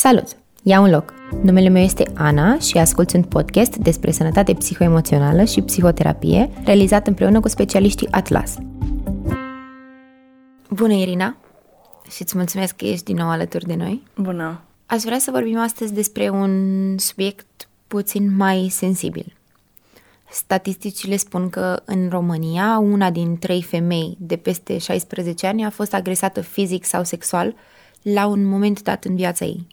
Salut! Ia un loc! Numele meu este Ana și ascult un podcast despre sănătate psihoemoțională și psihoterapie realizat împreună cu specialiștii Atlas. Bună, Irina! Și îți mulțumesc că ești din nou alături de noi. Bună! Aș vrea să vorbim astăzi despre un subiect puțin mai sensibil. Statisticile spun că în România una din trei femei de peste 16 ani a fost agresată fizic sau sexual la un moment dat în viața ei.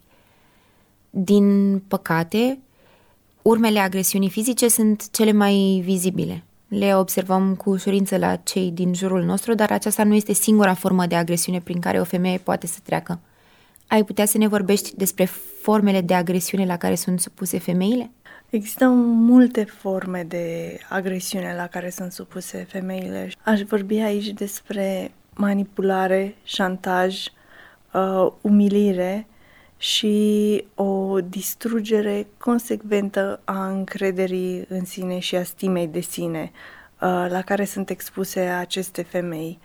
Din păcate, urmele agresiunii fizice sunt cele mai vizibile. Le observăm cu ușurință la cei din jurul nostru, dar aceasta nu este singura formă de agresiune prin care o femeie poate să treacă. Ai putea să ne vorbești despre formele de agresiune la care sunt supuse femeile? Există multe forme de agresiune la care sunt supuse femeile. Aș vorbi aici despre manipulare, șantaj, uh, umilire și o distrugere consecventă a încrederii în sine și a stimei de sine uh, la care sunt expuse aceste femei.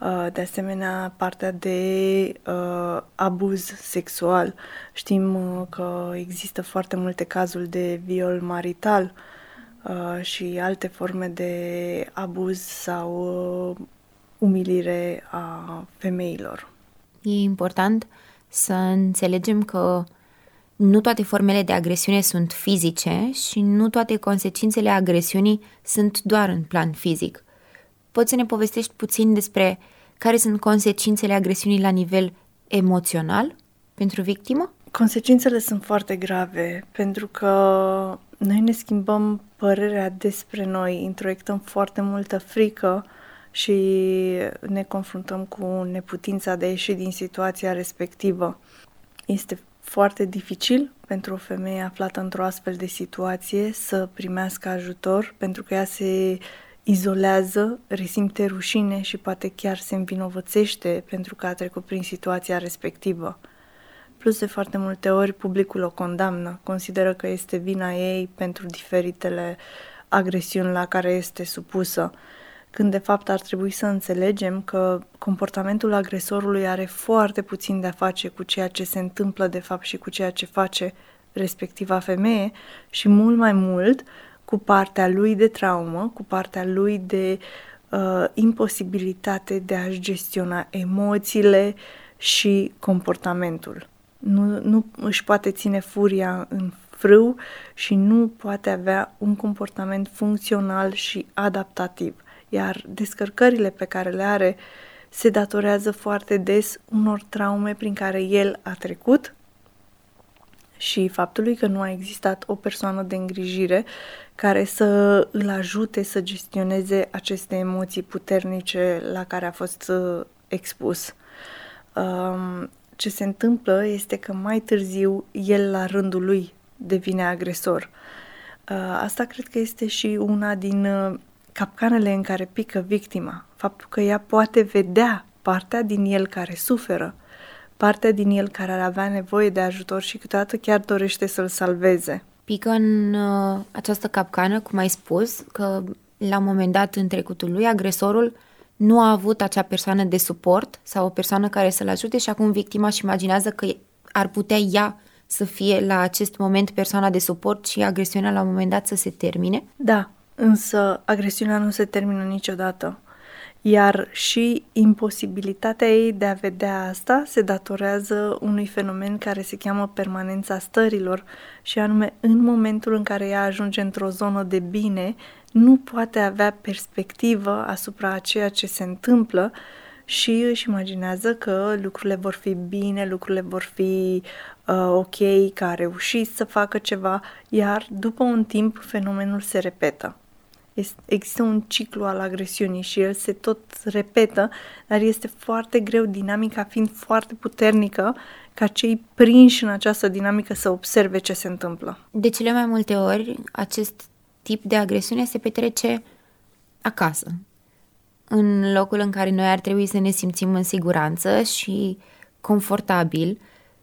Uh, de asemenea, partea de uh, abuz sexual. Știm uh, că există foarte multe cazuri de viol marital uh, și alte forme de abuz sau uh, umilire a femeilor. E important să înțelegem că nu toate formele de agresiune sunt fizice și nu toate consecințele agresiunii sunt doar în plan fizic. Poți să ne povestești puțin despre care sunt consecințele agresiunii la nivel emoțional pentru victimă? Consecințele sunt foarte grave pentru că noi ne schimbăm părerea despre noi, introiectăm foarte multă frică și ne confruntăm cu neputința de a ieși din situația respectivă. Este foarte dificil pentru o femeie aflată într-o astfel de situație să primească ajutor pentru că ea se izolează, resimte rușine și poate chiar se învinovățește pentru că a trecut prin situația respectivă. Plus de foarte multe ori publicul o condamnă, consideră că este vina ei pentru diferitele agresiuni la care este supusă când de fapt ar trebui să înțelegem că comportamentul agresorului are foarte puțin de a face cu ceea ce se întâmplă de fapt și cu ceea ce face respectiva femeie și mult mai mult cu partea lui de traumă, cu partea lui de uh, imposibilitate de a-și gestiona emoțiile și comportamentul. Nu, nu își poate ține furia în frâu și nu poate avea un comportament funcțional și adaptativ iar descărcările pe care le are se datorează foarte des unor traume prin care el a trecut și faptului că nu a existat o persoană de îngrijire care să îl ajute să gestioneze aceste emoții puternice la care a fost uh, expus. Um, ce se întâmplă este că mai târziu el la rândul lui devine agresor. Uh, asta cred că este și una din uh, capcanele în care pică victima, faptul că ea poate vedea partea din el care suferă, partea din el care ar avea nevoie de ajutor și câteodată chiar dorește să-l salveze. Pică în uh, această capcană, cum ai spus, că la un moment dat în trecutul lui, agresorul nu a avut acea persoană de suport sau o persoană care să-l ajute și acum victima își imaginează că ar putea ea să fie la acest moment persoana de suport și agresiunea la un moment dat să se termine? Da, Însă agresiunea nu se termină niciodată, iar și imposibilitatea ei de a vedea asta se datorează unui fenomen care se cheamă permanența stărilor și anume în momentul în care ea ajunge într-o zonă de bine, nu poate avea perspectivă asupra a ceea ce se întâmplă și își imaginează că lucrurile vor fi bine, lucrurile vor fi uh, ok, că a reușit să facă ceva, iar după un timp fenomenul se repetă există un ciclu al agresiunii și el se tot repetă, dar este foarte greu, dinamica fiind foarte puternică, ca cei prinși în această dinamică să observe ce se întâmplă. De cele mai multe ori, acest tip de agresiune se petrece acasă, în locul în care noi ar trebui să ne simțim în siguranță și confortabil.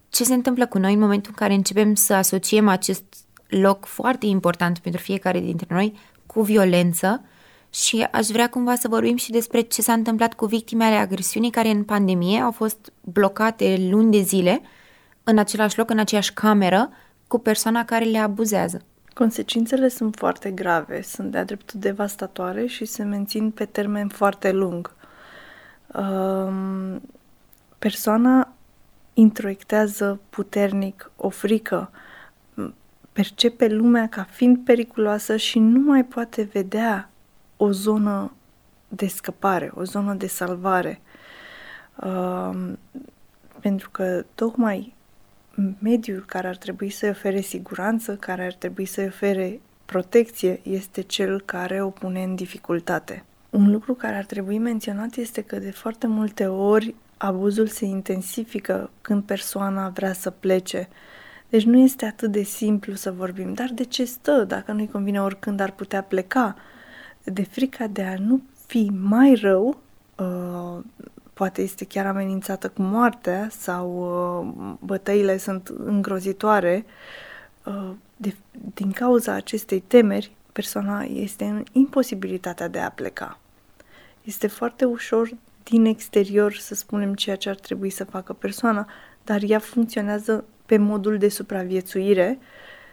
Ce se întâmplă cu noi în momentul în care începem să asociem acest loc foarte important pentru fiecare dintre noi cu violență și aș vrea cumva să vorbim și despre ce s-a întâmplat cu victimele agresiunii care în pandemie au fost blocate luni de zile în același loc, în aceeași cameră, cu persoana care le abuzează. Consecințele sunt foarte grave, sunt de-a dreptul devastatoare și se mențin pe termen foarte lung. Um, persoana introiectează puternic o frică, percepe lumea ca fiind periculoasă și nu mai poate vedea o zonă de scăpare, o zonă de salvare. Um, pentru că tocmai mediul care ar trebui să-i ofere siguranță, care ar trebui să-i ofere protecție, este cel care o pune în dificultate. Un lucru care ar trebui menționat este că de foarte multe ori abuzul se intensifică când persoana vrea să plece. Deci nu este atât de simplu să vorbim, dar de ce stă? Dacă nu-i convine oricând ar putea pleca. De frica de a nu fi mai rău, uh, poate este chiar amenințată cu moartea sau uh, bătăile sunt îngrozitoare, uh, de, din cauza acestei temeri, persoana este în imposibilitatea de a pleca. Este foarte ușor din exterior să spunem ceea ce ar trebui să facă persoana, dar ea funcționează pe modul de supraviețuire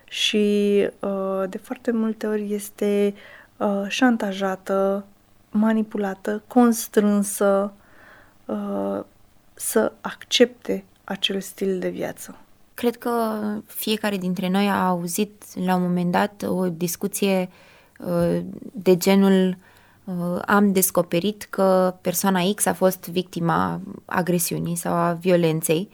și uh, de foarte multe ori este uh, șantajată, manipulată, constrânsă uh, să accepte acel stil de viață. Cred că fiecare dintre noi a auzit la un moment dat o discuție uh, de genul uh, am descoperit că persoana X a fost victima agresiunii sau a violenței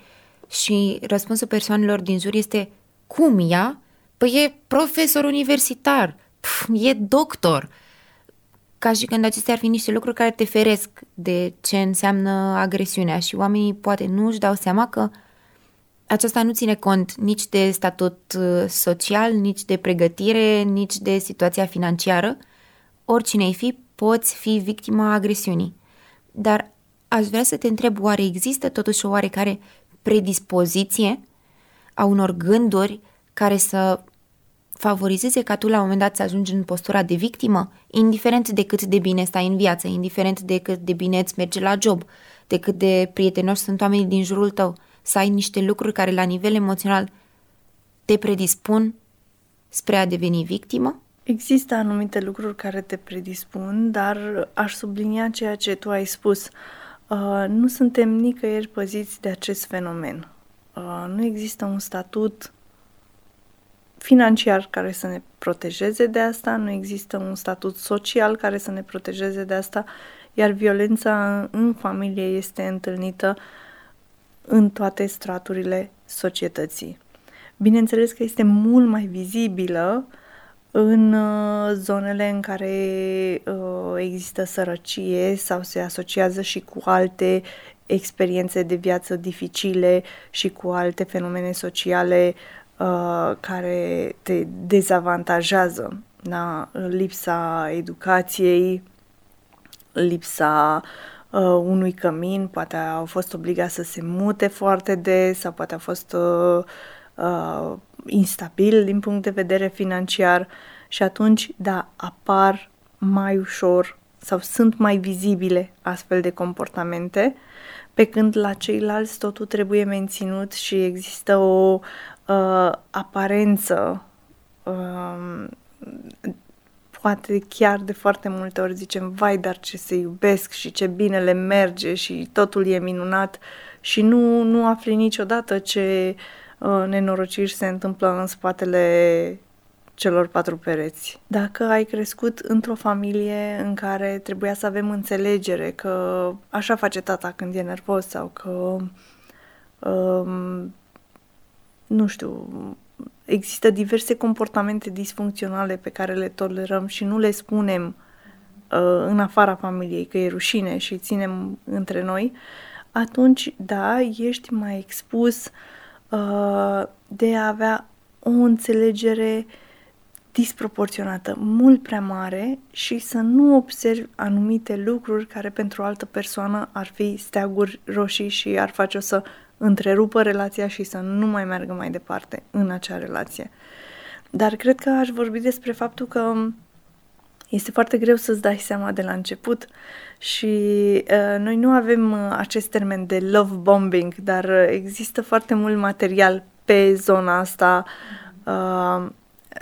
și răspunsul persoanelor din jur este cum ea? Păi e profesor universitar, Pf, e doctor. Ca și când acestea ar fi niște lucruri care te feresc de ce înseamnă agresiunea și oamenii poate nu își dau seama că aceasta nu ține cont nici de statut uh, social, nici de pregătire, nici de situația financiară. Oricine ai fi, poți fi victima agresiunii. Dar aș vrea să te întreb, oare există totuși o oarecare predispoziție a unor gânduri care să favorizeze ca tu la un moment dat să ajungi în postura de victimă, indiferent de cât de bine stai în viață, indiferent de cât de bine îți merge la job, de cât de prietenoși sunt oamenii din jurul tău, să ai niște lucruri care la nivel emoțional te predispun spre a deveni victimă? Există anumite lucruri care te predispun, dar aș sublinia ceea ce tu ai spus. Uh, nu suntem nicăieri păziți de acest fenomen. Uh, nu există un statut financiar care să ne protejeze de asta, nu există un statut social care să ne protejeze de asta, iar violența în familie este întâlnită în toate straturile societății. Bineînțeles că este mult mai vizibilă în uh, zonele în care uh, există sărăcie sau se asociază și cu alte experiențe de viață dificile și cu alte fenomene sociale uh, care te dezavantajează. Da? Lipsa educației, lipsa uh, unui cămin, poate au fost obligați să se mute foarte des sau poate a fost uh, uh, instabil din punct de vedere financiar și atunci, da, apar mai ușor sau sunt mai vizibile astfel de comportamente, pe când la ceilalți totul trebuie menținut și există o uh, aparență uh, poate chiar de foarte multe ori zicem, vai, dar ce se iubesc și ce bine le merge și totul e minunat. Și nu, nu afli niciodată ce uh, nenorociri se întâmplă în spatele celor patru pereți. Dacă ai crescut într-o familie în care trebuia să avem înțelegere că așa face tata când e nervos sau că um, nu știu, există diverse comportamente disfuncționale pe care le tolerăm și nu le spunem uh, în afara familiei că e rușine și ținem între noi, atunci, da, ești mai expus uh, de a avea o înțelegere disproporționată, mult prea mare și să nu observi anumite lucruri care pentru o altă persoană ar fi steaguri roșii și ar face-o să întrerupă relația și să nu mai meargă mai departe în acea relație. Dar cred că aș vorbi despre faptul că este foarte greu să-ți dai seama de la început și uh, noi nu avem uh, acest termen de love bombing, dar uh, există foarte mult material pe zona asta uh,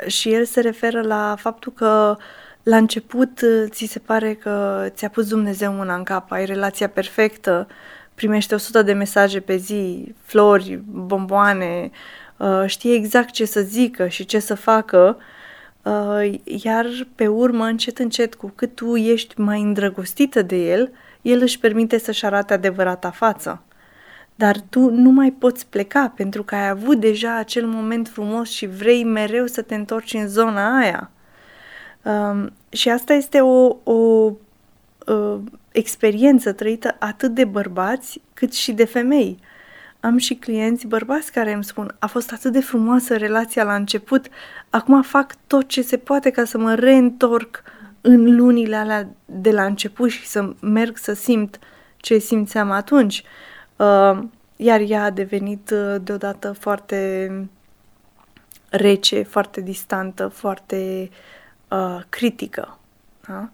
și el se referă la faptul că la început uh, ți se pare că ți-a pus Dumnezeu mâna în cap, ai relația perfectă, primește 100 de mesaje pe zi, flori, bomboane, uh, știe exact ce să zică și ce să facă, uh, iar pe urmă, încet, încet, cu cât tu ești mai îndrăgostită de el, el își permite să-și arate adevărata față. Dar tu nu mai poți pleca pentru că ai avut deja acel moment frumos și vrei mereu să te întorci în zona aia. Um, și asta este o, o uh, experiență trăită atât de bărbați cât și de femei. Am și clienți bărbați care îmi spun, a fost atât de frumoasă relația la început, acum fac tot ce se poate ca să mă reîntorc în lunile alea de la început și să merg să simt ce simțeam atunci. Uh, iar ea a devenit uh, deodată foarte rece, foarte distantă, foarte uh, critică. Da?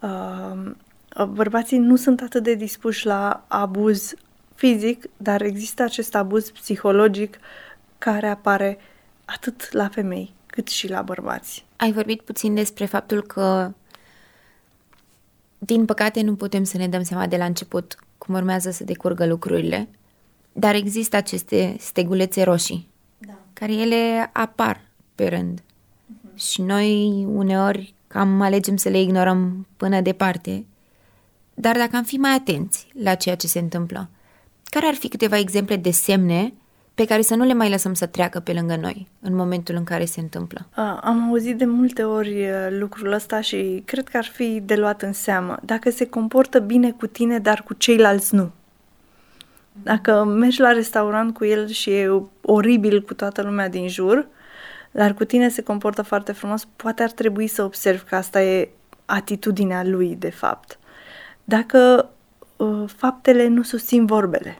Uh, bărbații nu sunt atât de dispuși la abuz fizic, dar există acest abuz psihologic care apare atât la femei cât și la bărbați. Ai vorbit puțin despre faptul că din păcate nu putem să ne dăm seama de la început cum urmează să decurgă lucrurile, dar există aceste stegulețe roșii da. care ele apar pe rând. Uh-huh. Și noi uneori cam alegem să le ignorăm până departe dar dacă am fi mai atenți la ceea ce se întâmplă, care ar fi câteva exemple de semne pe care să nu le mai lăsăm să treacă pe lângă noi în momentul în care se întâmplă? A, am auzit de multe ori lucrul ăsta și cred că ar fi de luat în seamă. Dacă se comportă bine cu tine, dar cu ceilalți nu. Dacă mergi la restaurant cu el și e oribil cu toată lumea din jur, dar cu tine se comportă foarte frumos, poate ar trebui să observi că asta e atitudinea lui, de fapt dacă uh, faptele nu susțin vorbele,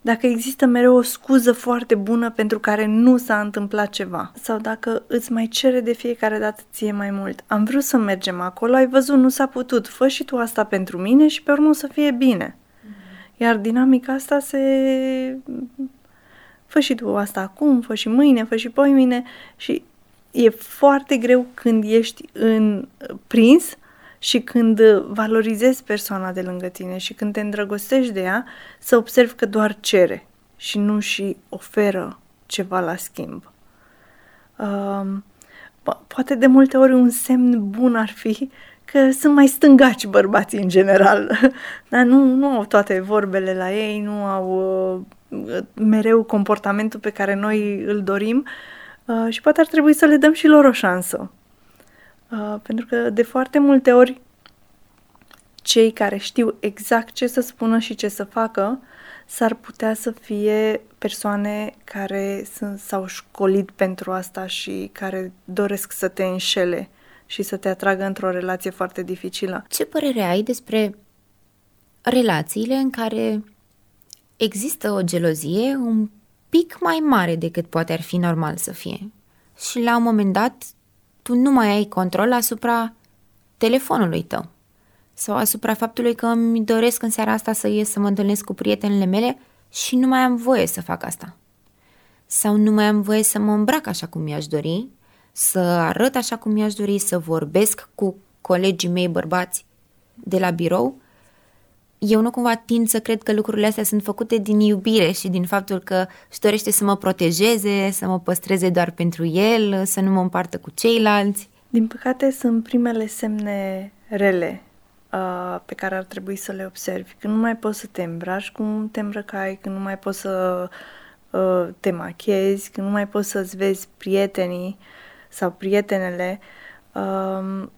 dacă există mereu o scuză foarte bună pentru care nu s-a întâmplat ceva sau dacă îți mai cere de fiecare dată ție mai mult. Am vrut să mergem acolo, ai văzut, nu s-a putut, fă și tu asta pentru mine și pe urmă o să fie bine. Iar dinamica asta se... Fă și tu asta acum, fă și mâine, fă și mine și e foarte greu când ești în prins și când valorizezi persoana de lângă tine și când te îndrăgostești de ea, să observi că doar cere și nu și oferă ceva la schimb. Uh, poate de multe ori un semn bun ar fi că sunt mai stângaci bărbații în general, dar nu, nu au toate vorbele la ei, nu au uh, mereu comportamentul pe care noi îl dorim uh, și poate ar trebui să le dăm și lor o șansă. Uh, pentru că de foarte multe ori cei care știu exact ce să spună și ce să facă s-ar putea să fie persoane care sunt, s-au școlit pentru asta și care doresc să te înșele și să te atragă într-o relație foarte dificilă. Ce părere ai despre relațiile în care există o gelozie un pic mai mare decât poate ar fi normal să fie? Și la un moment dat tu nu mai ai control asupra telefonului tău sau asupra faptului că îmi doresc în seara asta să ies să mă întâlnesc cu prietenele mele și nu mai am voie să fac asta. Sau nu mai am voie să mă îmbrac așa cum mi-aș dori, să arăt așa cum mi-aș dori, să vorbesc cu colegii mei bărbați de la birou. Eu nu cumva tind să cred că lucrurile astea sunt făcute din iubire și din faptul că își dorește să mă protejeze, să mă păstreze doar pentru el, să nu mă împartă cu ceilalți. Din păcate sunt primele semne rele uh, pe care ar trebui să le observi. Când nu mai poți să te îmbraci cum te îmbrăcai, când nu mai poți să uh, te machezi, când nu mai poți să-ți vezi prietenii sau prietenele, uh,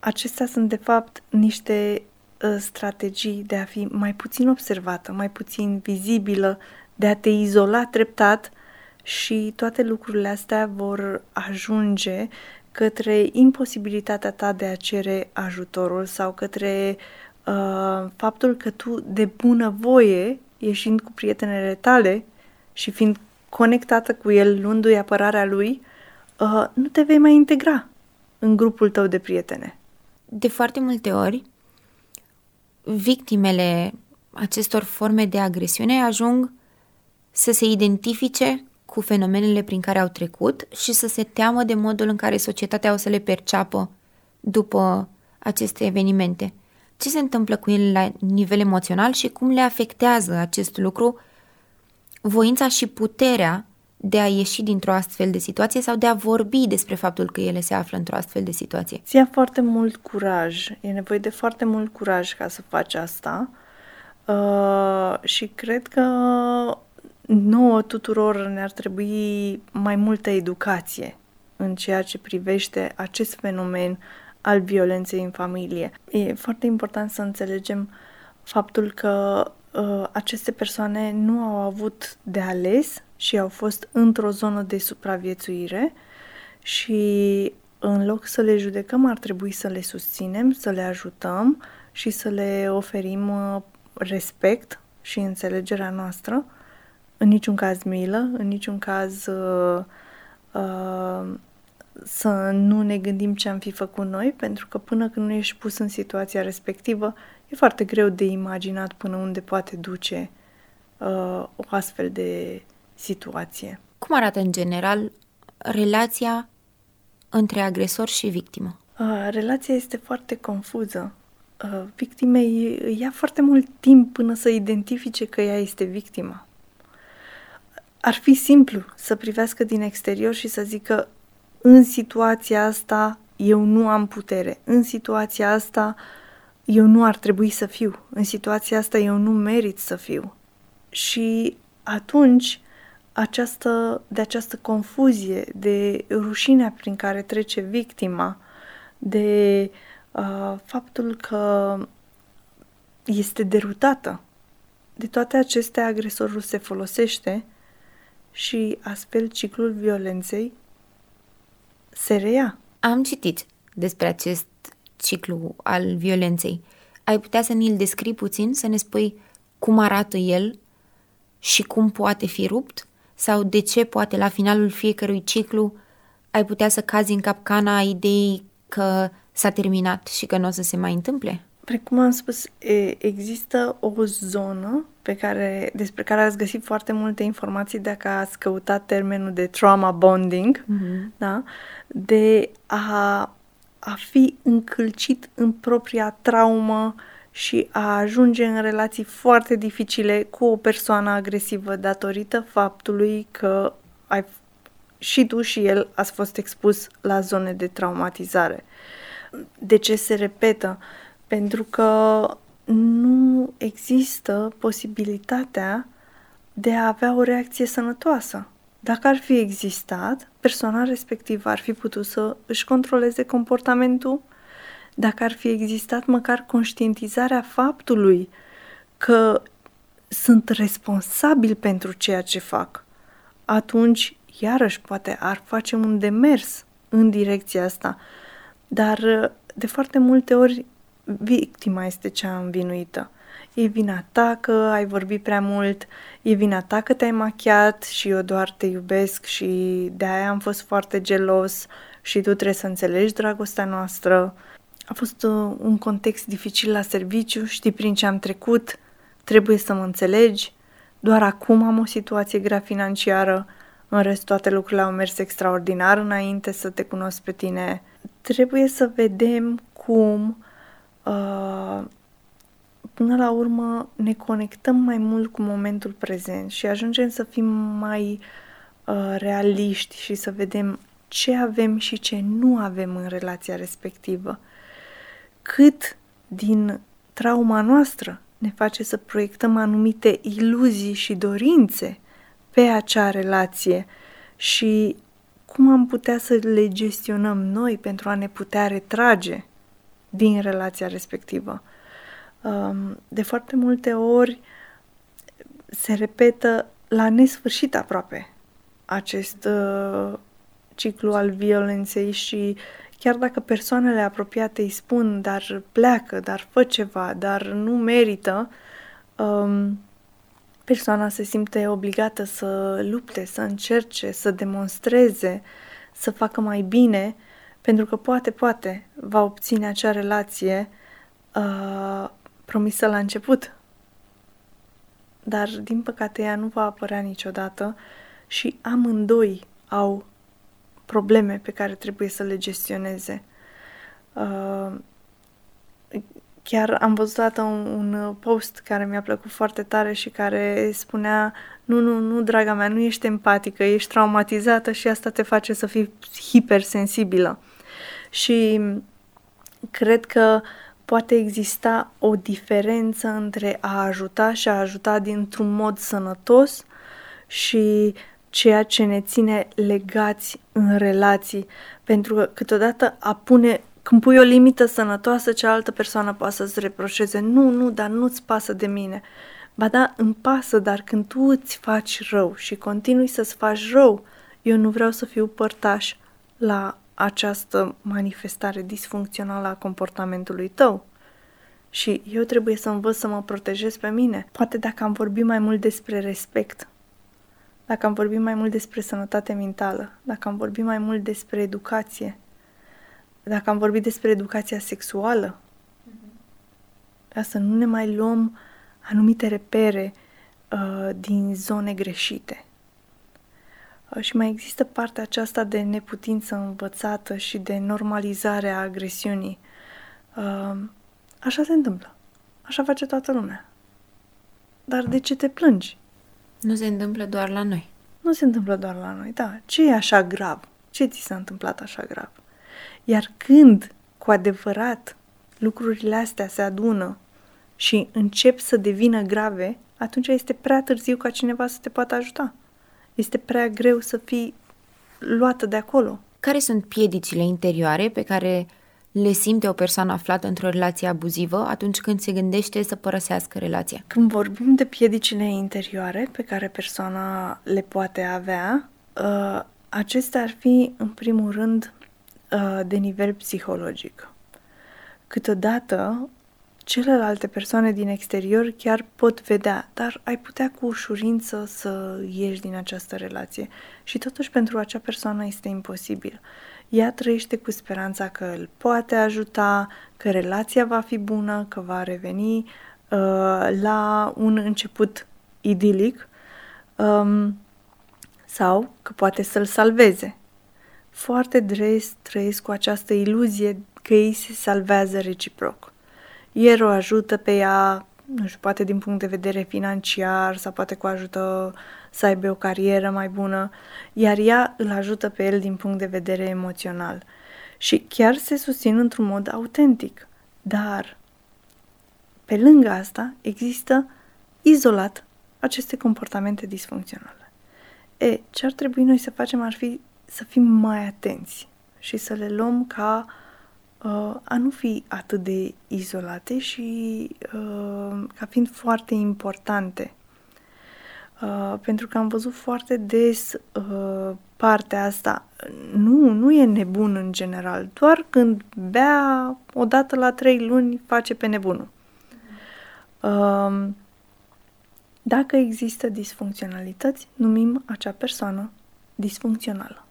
acestea sunt de fapt niște uh, strategii de a fi mai puțin observată, mai puțin vizibilă, de a te izola treptat și toate lucrurile astea vor ajunge către imposibilitatea ta de a cere ajutorul sau către uh, faptul că tu de bună voie, ieșind cu prietenele tale și fiind conectată cu el, luându-i apărarea lui, uh, nu te vei mai integra în grupul tău de prietene. de foarte multe ori, victimele acestor forme de agresiune ajung să se identifice cu fenomenele prin care au trecut și să se teamă de modul în care societatea o să le perceapă după aceste evenimente. Ce se întâmplă cu ele la nivel emoțional și cum le afectează acest lucru voința și puterea de a ieși dintr-o astfel de situație sau de a vorbi despre faptul că ele se află într-o astfel de situație. Ți ia foarte mult curaj. E nevoie de foarte mult curaj ca să faci asta. Uh, și cred că nouă tuturor ne-ar trebui mai multă educație în ceea ce privește acest fenomen al violenței în familie. E foarte important să înțelegem faptul că uh, aceste persoane nu au avut de ales și au fost într-o zonă de supraviețuire și în loc să le judecăm, ar trebui să le susținem, să le ajutăm și să le oferim uh, respect și înțelegerea noastră, în niciun caz milă, în niciun caz uh, uh, să nu ne gândim ce am fi făcut noi, pentru că până când nu ești pus în situația respectivă, e foarte greu de imaginat până unde poate duce uh, o astfel de situație. Cum arată în general relația între agresor și victimă? Uh, relația este foarte confuză. Uh, victimei ia foarte mult timp până să identifice că ea este victima. Ar fi simplu să privească din exterior și să zică în situația asta eu nu am putere, în situația asta eu nu ar trebui să fiu, în situația asta eu nu merit să fiu. Și atunci această, de această confuzie, de rușinea prin care trece victima, de uh, faptul că este derutată. De toate acestea, agresorul se folosește și astfel ciclul violenței se reia. Am citit despre acest ciclu al violenței. Ai putea să ne-l descrii puțin, să ne spui cum arată el și cum poate fi rupt? Sau de ce poate la finalul fiecărui ciclu ai putea să cazi în capcana ideii că s-a terminat și că nu o să se mai întâmple? Precum am spus, există o zonă pe care, despre care ați găsit foarte multe informații dacă ați căutat termenul de trauma bonding, mm-hmm. da? de a, a fi încălcit în propria traumă și a ajunge în relații foarte dificile cu o persoană agresivă datorită faptului că ai, și tu și el ați fost expus la zone de traumatizare. De ce se repetă? Pentru că nu există posibilitatea de a avea o reacție sănătoasă. Dacă ar fi existat, persoana respectivă ar fi putut să își controleze comportamentul, dacă ar fi existat măcar conștientizarea faptului că sunt responsabil pentru ceea ce fac, atunci, iarăși, poate ar face un demers în direcția asta. Dar, de foarte multe ori, victima este cea învinuită. E vina ta că ai vorbit prea mult, e vina ta că te-ai machiat și eu doar te iubesc și de aia am fost foarte gelos și tu trebuie să înțelegi dragostea noastră. A fost uh, un context dificil la serviciu, știi prin ce am trecut, trebuie să mă înțelegi. Doar acum am o situație grea financiară, în rest toate lucrurile au mers extraordinar înainte să te cunosc pe tine. Trebuie să vedem cum uh, până la urmă ne conectăm mai mult cu momentul prezent și ajungem să fim mai uh, realiști și să vedem ce avem și ce nu avem în relația respectivă. Cât din trauma noastră ne face să proiectăm anumite iluzii și dorințe pe acea relație și cum am putea să le gestionăm noi pentru a ne putea retrage din relația respectivă. Um, de foarte multe ori se repetă la nesfârșit aproape acest uh, ciclu al violenței și chiar dacă persoanele apropiate îi spun, dar pleacă, dar fă ceva, dar nu merită, um, persoana se simte obligată să lupte, să încerce, să demonstreze, să facă mai bine, Pentru că poate, poate va obține acea relație uh, promisă la început. Dar, din păcate, ea nu va apărea niciodată și amândoi au probleme pe care trebuie să le gestioneze. Uh, chiar am văzut dată un, un post care mi-a plăcut foarte tare și care spunea nu, nu, nu, draga mea, nu ești empatică, ești traumatizată și asta te face să fii hipersensibilă. Și cred că poate exista o diferență între a ajuta și a ajuta dintr-un mod sănătos și ceea ce ne ține legați în relații. Pentru că câteodată a pune când pui o limită sănătoasă, cealaltă persoană poate să-ți reproșeze, nu, nu, dar nu-ți pasă de mine. Ba da, îmi pasă, dar când tu îți faci rău și continui să-ți faci rău, eu nu vreau să fiu părtaș la această manifestare disfuncțională a comportamentului tău. Și eu trebuie să învăț să mă protejez pe mine. Poate dacă am vorbit mai mult despre respect, dacă am vorbit mai mult despre sănătate mentală, dacă am vorbit mai mult despre educație, dacă am vorbit despre educația sexuală, uh-huh. să nu ne mai luăm anumite repere uh, din zone greșite. Uh, și mai există partea aceasta de neputință învățată și de normalizare a agresiunii. Uh, așa se întâmplă. Așa face toată lumea. Dar de ce te plângi? Nu se întâmplă doar la noi. Nu se întâmplă doar la noi, da. Ce e așa grav? Ce ți s-a întâmplat așa grav? Iar când cu adevărat lucrurile astea se adună și încep să devină grave, atunci este prea târziu ca cineva să te poată ajuta. Este prea greu să fii luată de acolo. Care sunt piedicile interioare pe care le simte o persoană aflată într-o relație abuzivă atunci când se gândește să părăsească relația? Când vorbim de piedicile interioare pe care persoana le poate avea, uh, acestea ar fi, în primul rând, uh, de nivel psihologic. Câteodată, celelalte persoane din exterior chiar pot vedea, dar ai putea cu ușurință să ieși din această relație și totuși pentru acea persoană este imposibil. Ea trăiește cu speranța că îl poate ajuta, că relația va fi bună, că va reveni uh, la un început idilic um, sau că poate să-l salveze. Foarte des trăiesc cu această iluzie că ei se salvează reciproc. El o ajută pe ea, nu știu, poate din punct de vedere financiar sau poate cu ajută să aibă o carieră mai bună, iar ea îl ajută pe el din punct de vedere emoțional. Și chiar se susțin într-un mod autentic. Dar, pe lângă asta, există izolat aceste comportamente disfuncționale. E, ce ar trebui noi să facem ar fi să fim mai atenți și să le luăm ca uh, a nu fi atât de izolate și uh, ca fiind foarte importante. Uh, pentru că am văzut foarte des uh, partea asta. Nu, nu e nebun în general, doar când bea o dată la trei luni face pe nebunul. Uh, dacă există disfuncționalități, numim acea persoană disfuncțională.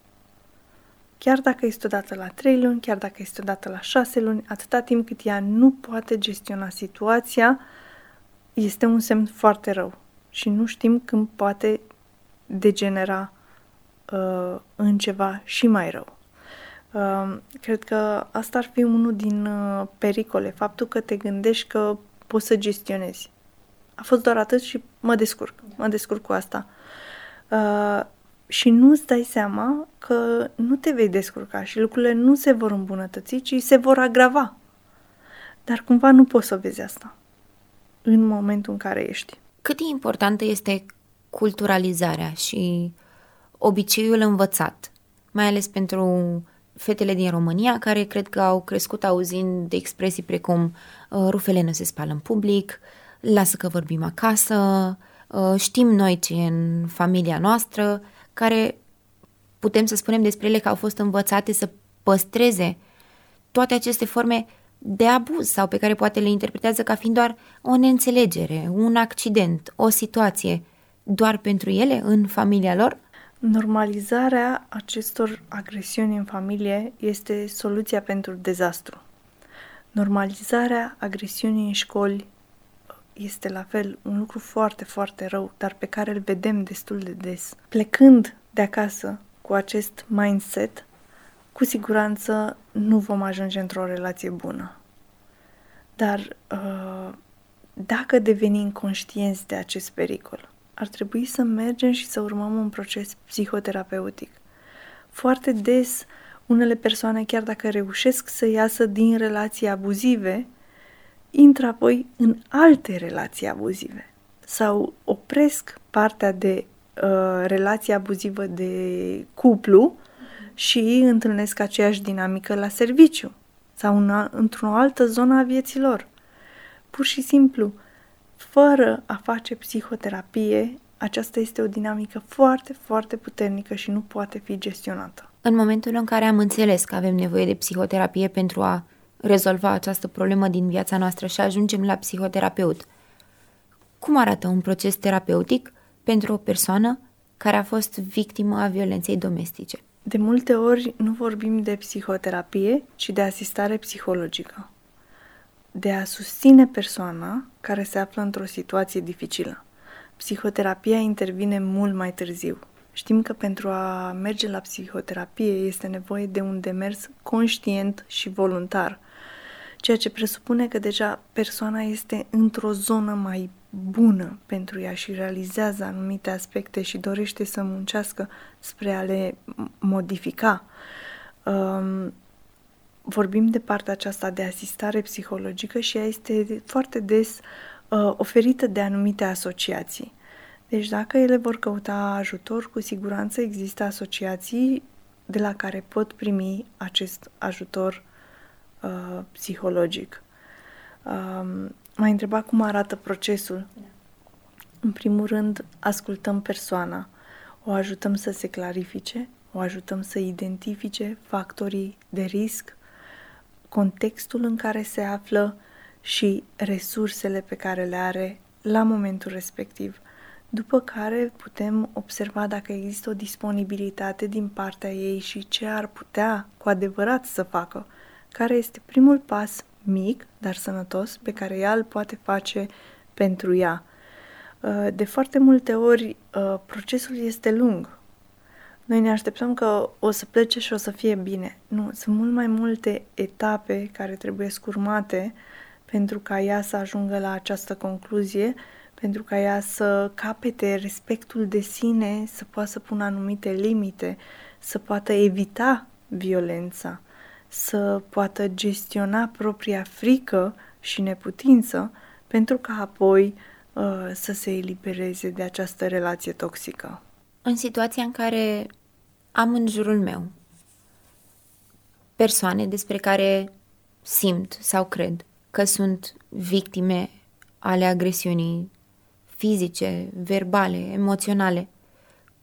Chiar dacă este odată la 3 luni, chiar dacă este odată la 6 luni, atâta timp cât ea nu poate gestiona situația, este un semn foarte rău și nu știm când poate degenera uh, în ceva și mai rău. Uh, cred că asta ar fi unul din uh, pericole, faptul că te gândești că poți să gestionezi. A fost doar atât și mă descurc, mă descurc cu asta. Uh, și nu îți dai seama că nu te vei descurca și lucrurile nu se vor îmbunătăți, ci se vor agrava. Dar cumva nu poți să vezi asta în momentul în care ești. Cât de importantă este culturalizarea și obiceiul învățat, mai ales pentru fetele din România, care cred că au crescut auzind de expresii precum uh, rufele nu se spală în public, lasă că vorbim acasă, uh, știm noi ce e în familia noastră, care putem să spunem despre ele că au fost învățate să păstreze toate aceste forme de abuz sau pe care poate le interpretează ca fiind doar o neînțelegere, un accident, o situație, doar pentru ele, în familia lor? Normalizarea acestor agresiuni în familie este soluția pentru dezastru. Normalizarea agresiunii în școli este la fel un lucru foarte, foarte rău, dar pe care îl vedem destul de des. Plecând de acasă cu acest mindset, cu siguranță nu vom ajunge într-o relație bună. Dar uh, dacă devenim conștienți de acest pericol, ar trebui să mergem și să urmăm un proces psihoterapeutic. Foarte des, unele persoane, chiar dacă reușesc să iasă din relații abuzive, intră apoi în alte relații abuzive sau opresc partea de uh, relație abuzivă de cuplu și întâlnesc aceeași dinamică la serviciu sau în, într-o altă zonă a vieții lor. Pur și simplu, fără a face psihoterapie, aceasta este o dinamică foarte, foarte puternică și nu poate fi gestionată. În momentul în care am înțeles că avem nevoie de psihoterapie pentru a rezolva această problemă din viața noastră și ajungem la psihoterapeut, cum arată un proces terapeutic pentru o persoană care a fost victimă a violenței domestice? De multe ori nu vorbim de psihoterapie, ci de asistare psihologică. De a susține persoana care se află într-o situație dificilă. Psihoterapia intervine mult mai târziu. Știm că pentru a merge la psihoterapie este nevoie de un demers conștient și voluntar, ceea ce presupune că deja persoana este într-o zonă mai bună pentru ea și realizează anumite aspecte și dorește să muncească spre a le modifica. Um, vorbim de partea aceasta de asistare psihologică și ea este foarte des uh, oferită de anumite asociații. Deci dacă ele vor căuta ajutor, cu siguranță există asociații de la care pot primi acest ajutor uh, psihologic. Uh, m-a întrebat cum arată procesul. Da. În primul rând, ascultăm persoana, o ajutăm să se clarifice, o ajutăm să identifice factorii de risc, contextul în care se află și resursele pe care le are la momentul respectiv. După care putem observa dacă există o disponibilitate din partea ei și ce ar putea cu adevărat să facă, care este primul pas mic, dar sănătos, pe care ea îl poate face pentru ea. Uh, de foarte multe ori, uh, procesul este lung. Noi ne așteptăm că o să plece și o să fie bine. Nu, sunt mult mai multe etape care trebuie scurmate pentru ca ea să ajungă la această concluzie, pentru ca ea să capete respectul de sine, să poată să pună anumite limite, să poată evita violența să poată gestiona propria frică și neputință pentru ca apoi uh, să se elibereze de această relație toxică. În situația în care am în jurul meu persoane despre care simt sau cred că sunt victime ale agresiunii fizice, verbale, emoționale,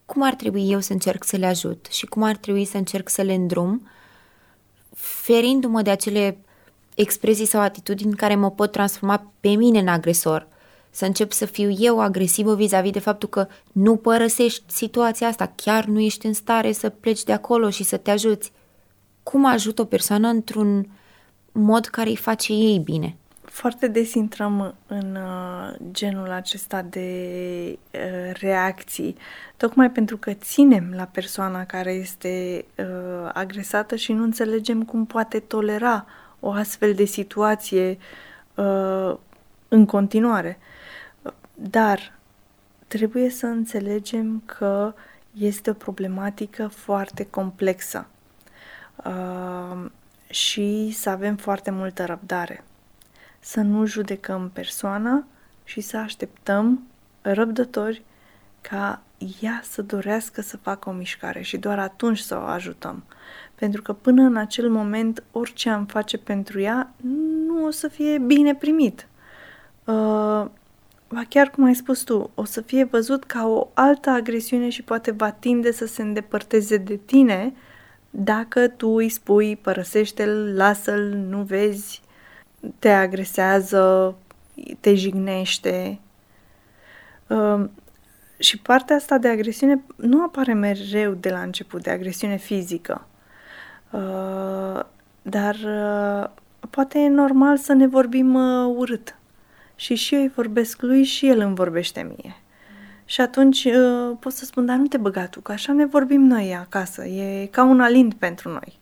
cum ar trebui eu să încerc să le ajut și cum ar trebui să încerc să le îndrum ferindu-mă de acele expresii sau atitudini care mă pot transforma pe mine în agresor. Să încep să fiu eu agresivă vis-a-vis de faptul că nu părăsești situația asta, chiar nu ești în stare să pleci de acolo și să te ajuți. Cum ajut o persoană într-un mod care îi face ei bine? Foarte des intrăm în uh, genul acesta de uh, reacții, tocmai pentru că ținem la persoana care este uh, agresată și nu înțelegem cum poate tolera o astfel de situație în continuare. Dar trebuie să înțelegem că este o problematică foarte complexă și să avem foarte multă răbdare să nu judecăm persoana și să așteptăm răbdători ca ea să dorească să facă o mișcare și doar atunci să o ajutăm. Pentru că până în acel moment, orice am face pentru ea nu o să fie bine primit. Uh, chiar cum ai spus tu, o să fie văzut ca o altă agresiune și poate va tinde să se îndepărteze de tine dacă tu îi spui părăsește-l, lasă-l, nu vezi, te agresează, te jignește. Um, și partea asta de agresiune nu apare mereu de la început, de agresiune fizică. Uh, dar uh, poate e normal să ne vorbim uh, urât. Și și eu îi vorbesc lui și el îmi vorbește mie. Și atunci uh, pot să spun, dar nu te băga tu, că așa ne vorbim noi acasă. E ca un alint pentru noi.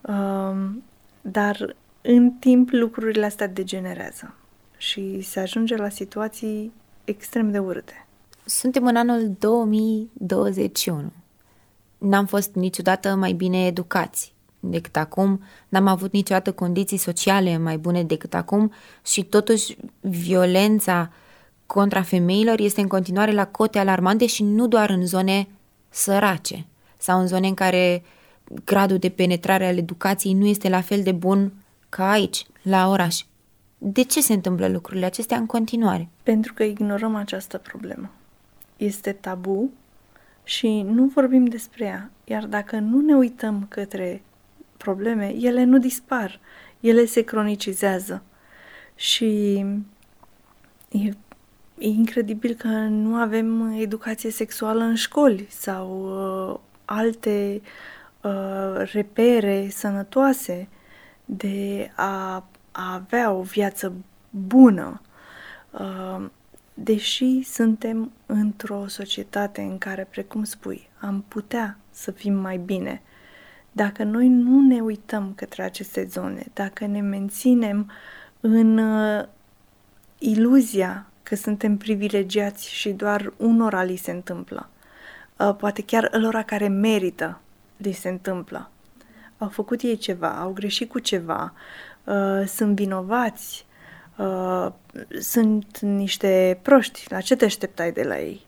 Uh, dar în timp lucrurile astea degenerează și se ajunge la situații extrem de urâte. Suntem în anul 2021. N-am fost niciodată mai bine educați decât acum, n-am avut niciodată condiții sociale mai bune decât acum și totuși violența contra femeilor este în continuare la cote alarmante și nu doar în zone sărace sau în zone în care gradul de penetrare al educației nu este la fel de bun ca aici, la oraș. De ce se întâmplă lucrurile acestea în continuare? Pentru că ignorăm această problemă. Este tabu și nu vorbim despre ea. Iar dacă nu ne uităm către probleme, ele nu dispar, ele se cronicizează. Și e, e incredibil că nu avem educație sexuală în școli sau uh, alte uh, repere sănătoase de a, a avea o viață bună. Uh, deși suntem într-o societate în care, precum spui, am putea să fim mai bine, dacă noi nu ne uităm către aceste zone, dacă ne menținem în uh, iluzia că suntem privilegiați și doar unora li se întâmplă, uh, poate chiar ălora care merită li se întâmplă, au făcut ei ceva, au greșit cu ceva, uh, sunt vinovați, uh, sunt niște proști, la ce te așteptai de la ei?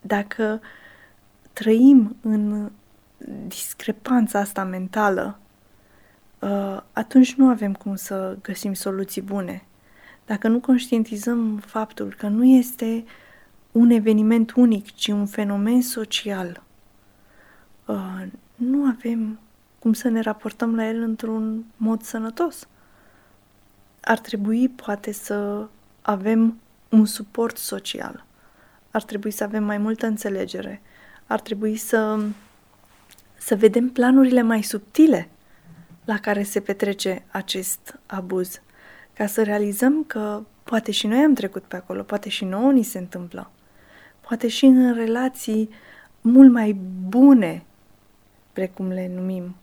Dacă trăim în discrepanța asta mentală, uh, atunci nu avem cum să găsim soluții bune. Dacă nu conștientizăm faptul că nu este un eveniment unic, ci un fenomen social, uh, nu avem cum să ne raportăm la el într-un mod sănătos. Ar trebui, poate, să avem un suport social. Ar trebui să avem mai multă înțelegere. Ar trebui să să vedem planurile mai subtile la care se petrece acest abuz, ca să realizăm că poate și noi am trecut pe acolo, poate și nouă ni se întâmplă, poate și în relații mult mai bune, precum le numim,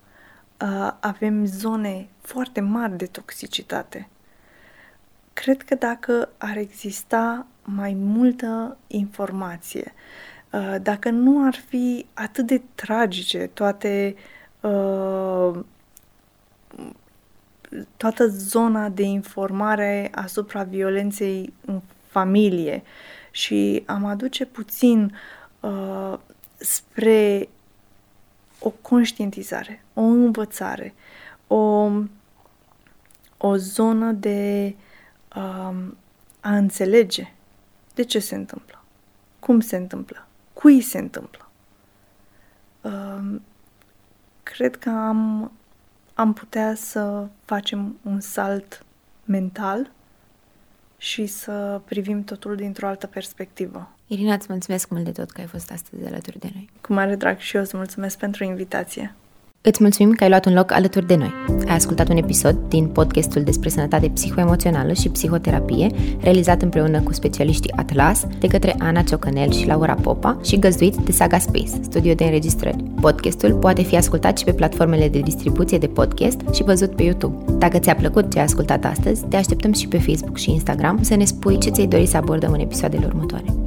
avem zone foarte mari de toxicitate. Cred că dacă ar exista mai multă informație, Uh, dacă nu ar fi atât de tragice toate uh, toată zona de informare asupra violenței în familie și am aduce puțin uh, spre o conștientizare, o învățare, o, o zonă de uh, a înțelege de ce se întâmplă, cum se întâmplă, cui se întâmplă. Uh, cred că am, am putea să facem un salt mental și să privim totul dintr-o altă perspectivă. Irina, îți mulțumesc mult de tot că ai fost astăzi alături de noi. Cu mare drag și eu îți mulțumesc pentru invitație. Îți mulțumim că ai luat un loc alături de noi. Ai ascultat un episod din podcastul despre sănătate psihoemoțională și psihoterapie, realizat împreună cu specialiștii Atlas, de către Ana Ciocănel și Laura Popa și găzduit de Saga Space, studio de înregistrări. Podcastul poate fi ascultat și pe platformele de distribuție de podcast și văzut pe YouTube. Dacă ți-a plăcut ce ai ascultat astăzi, te așteptăm și pe Facebook și Instagram să ne spui ce ți-ai dori să abordăm în episoadele următoare.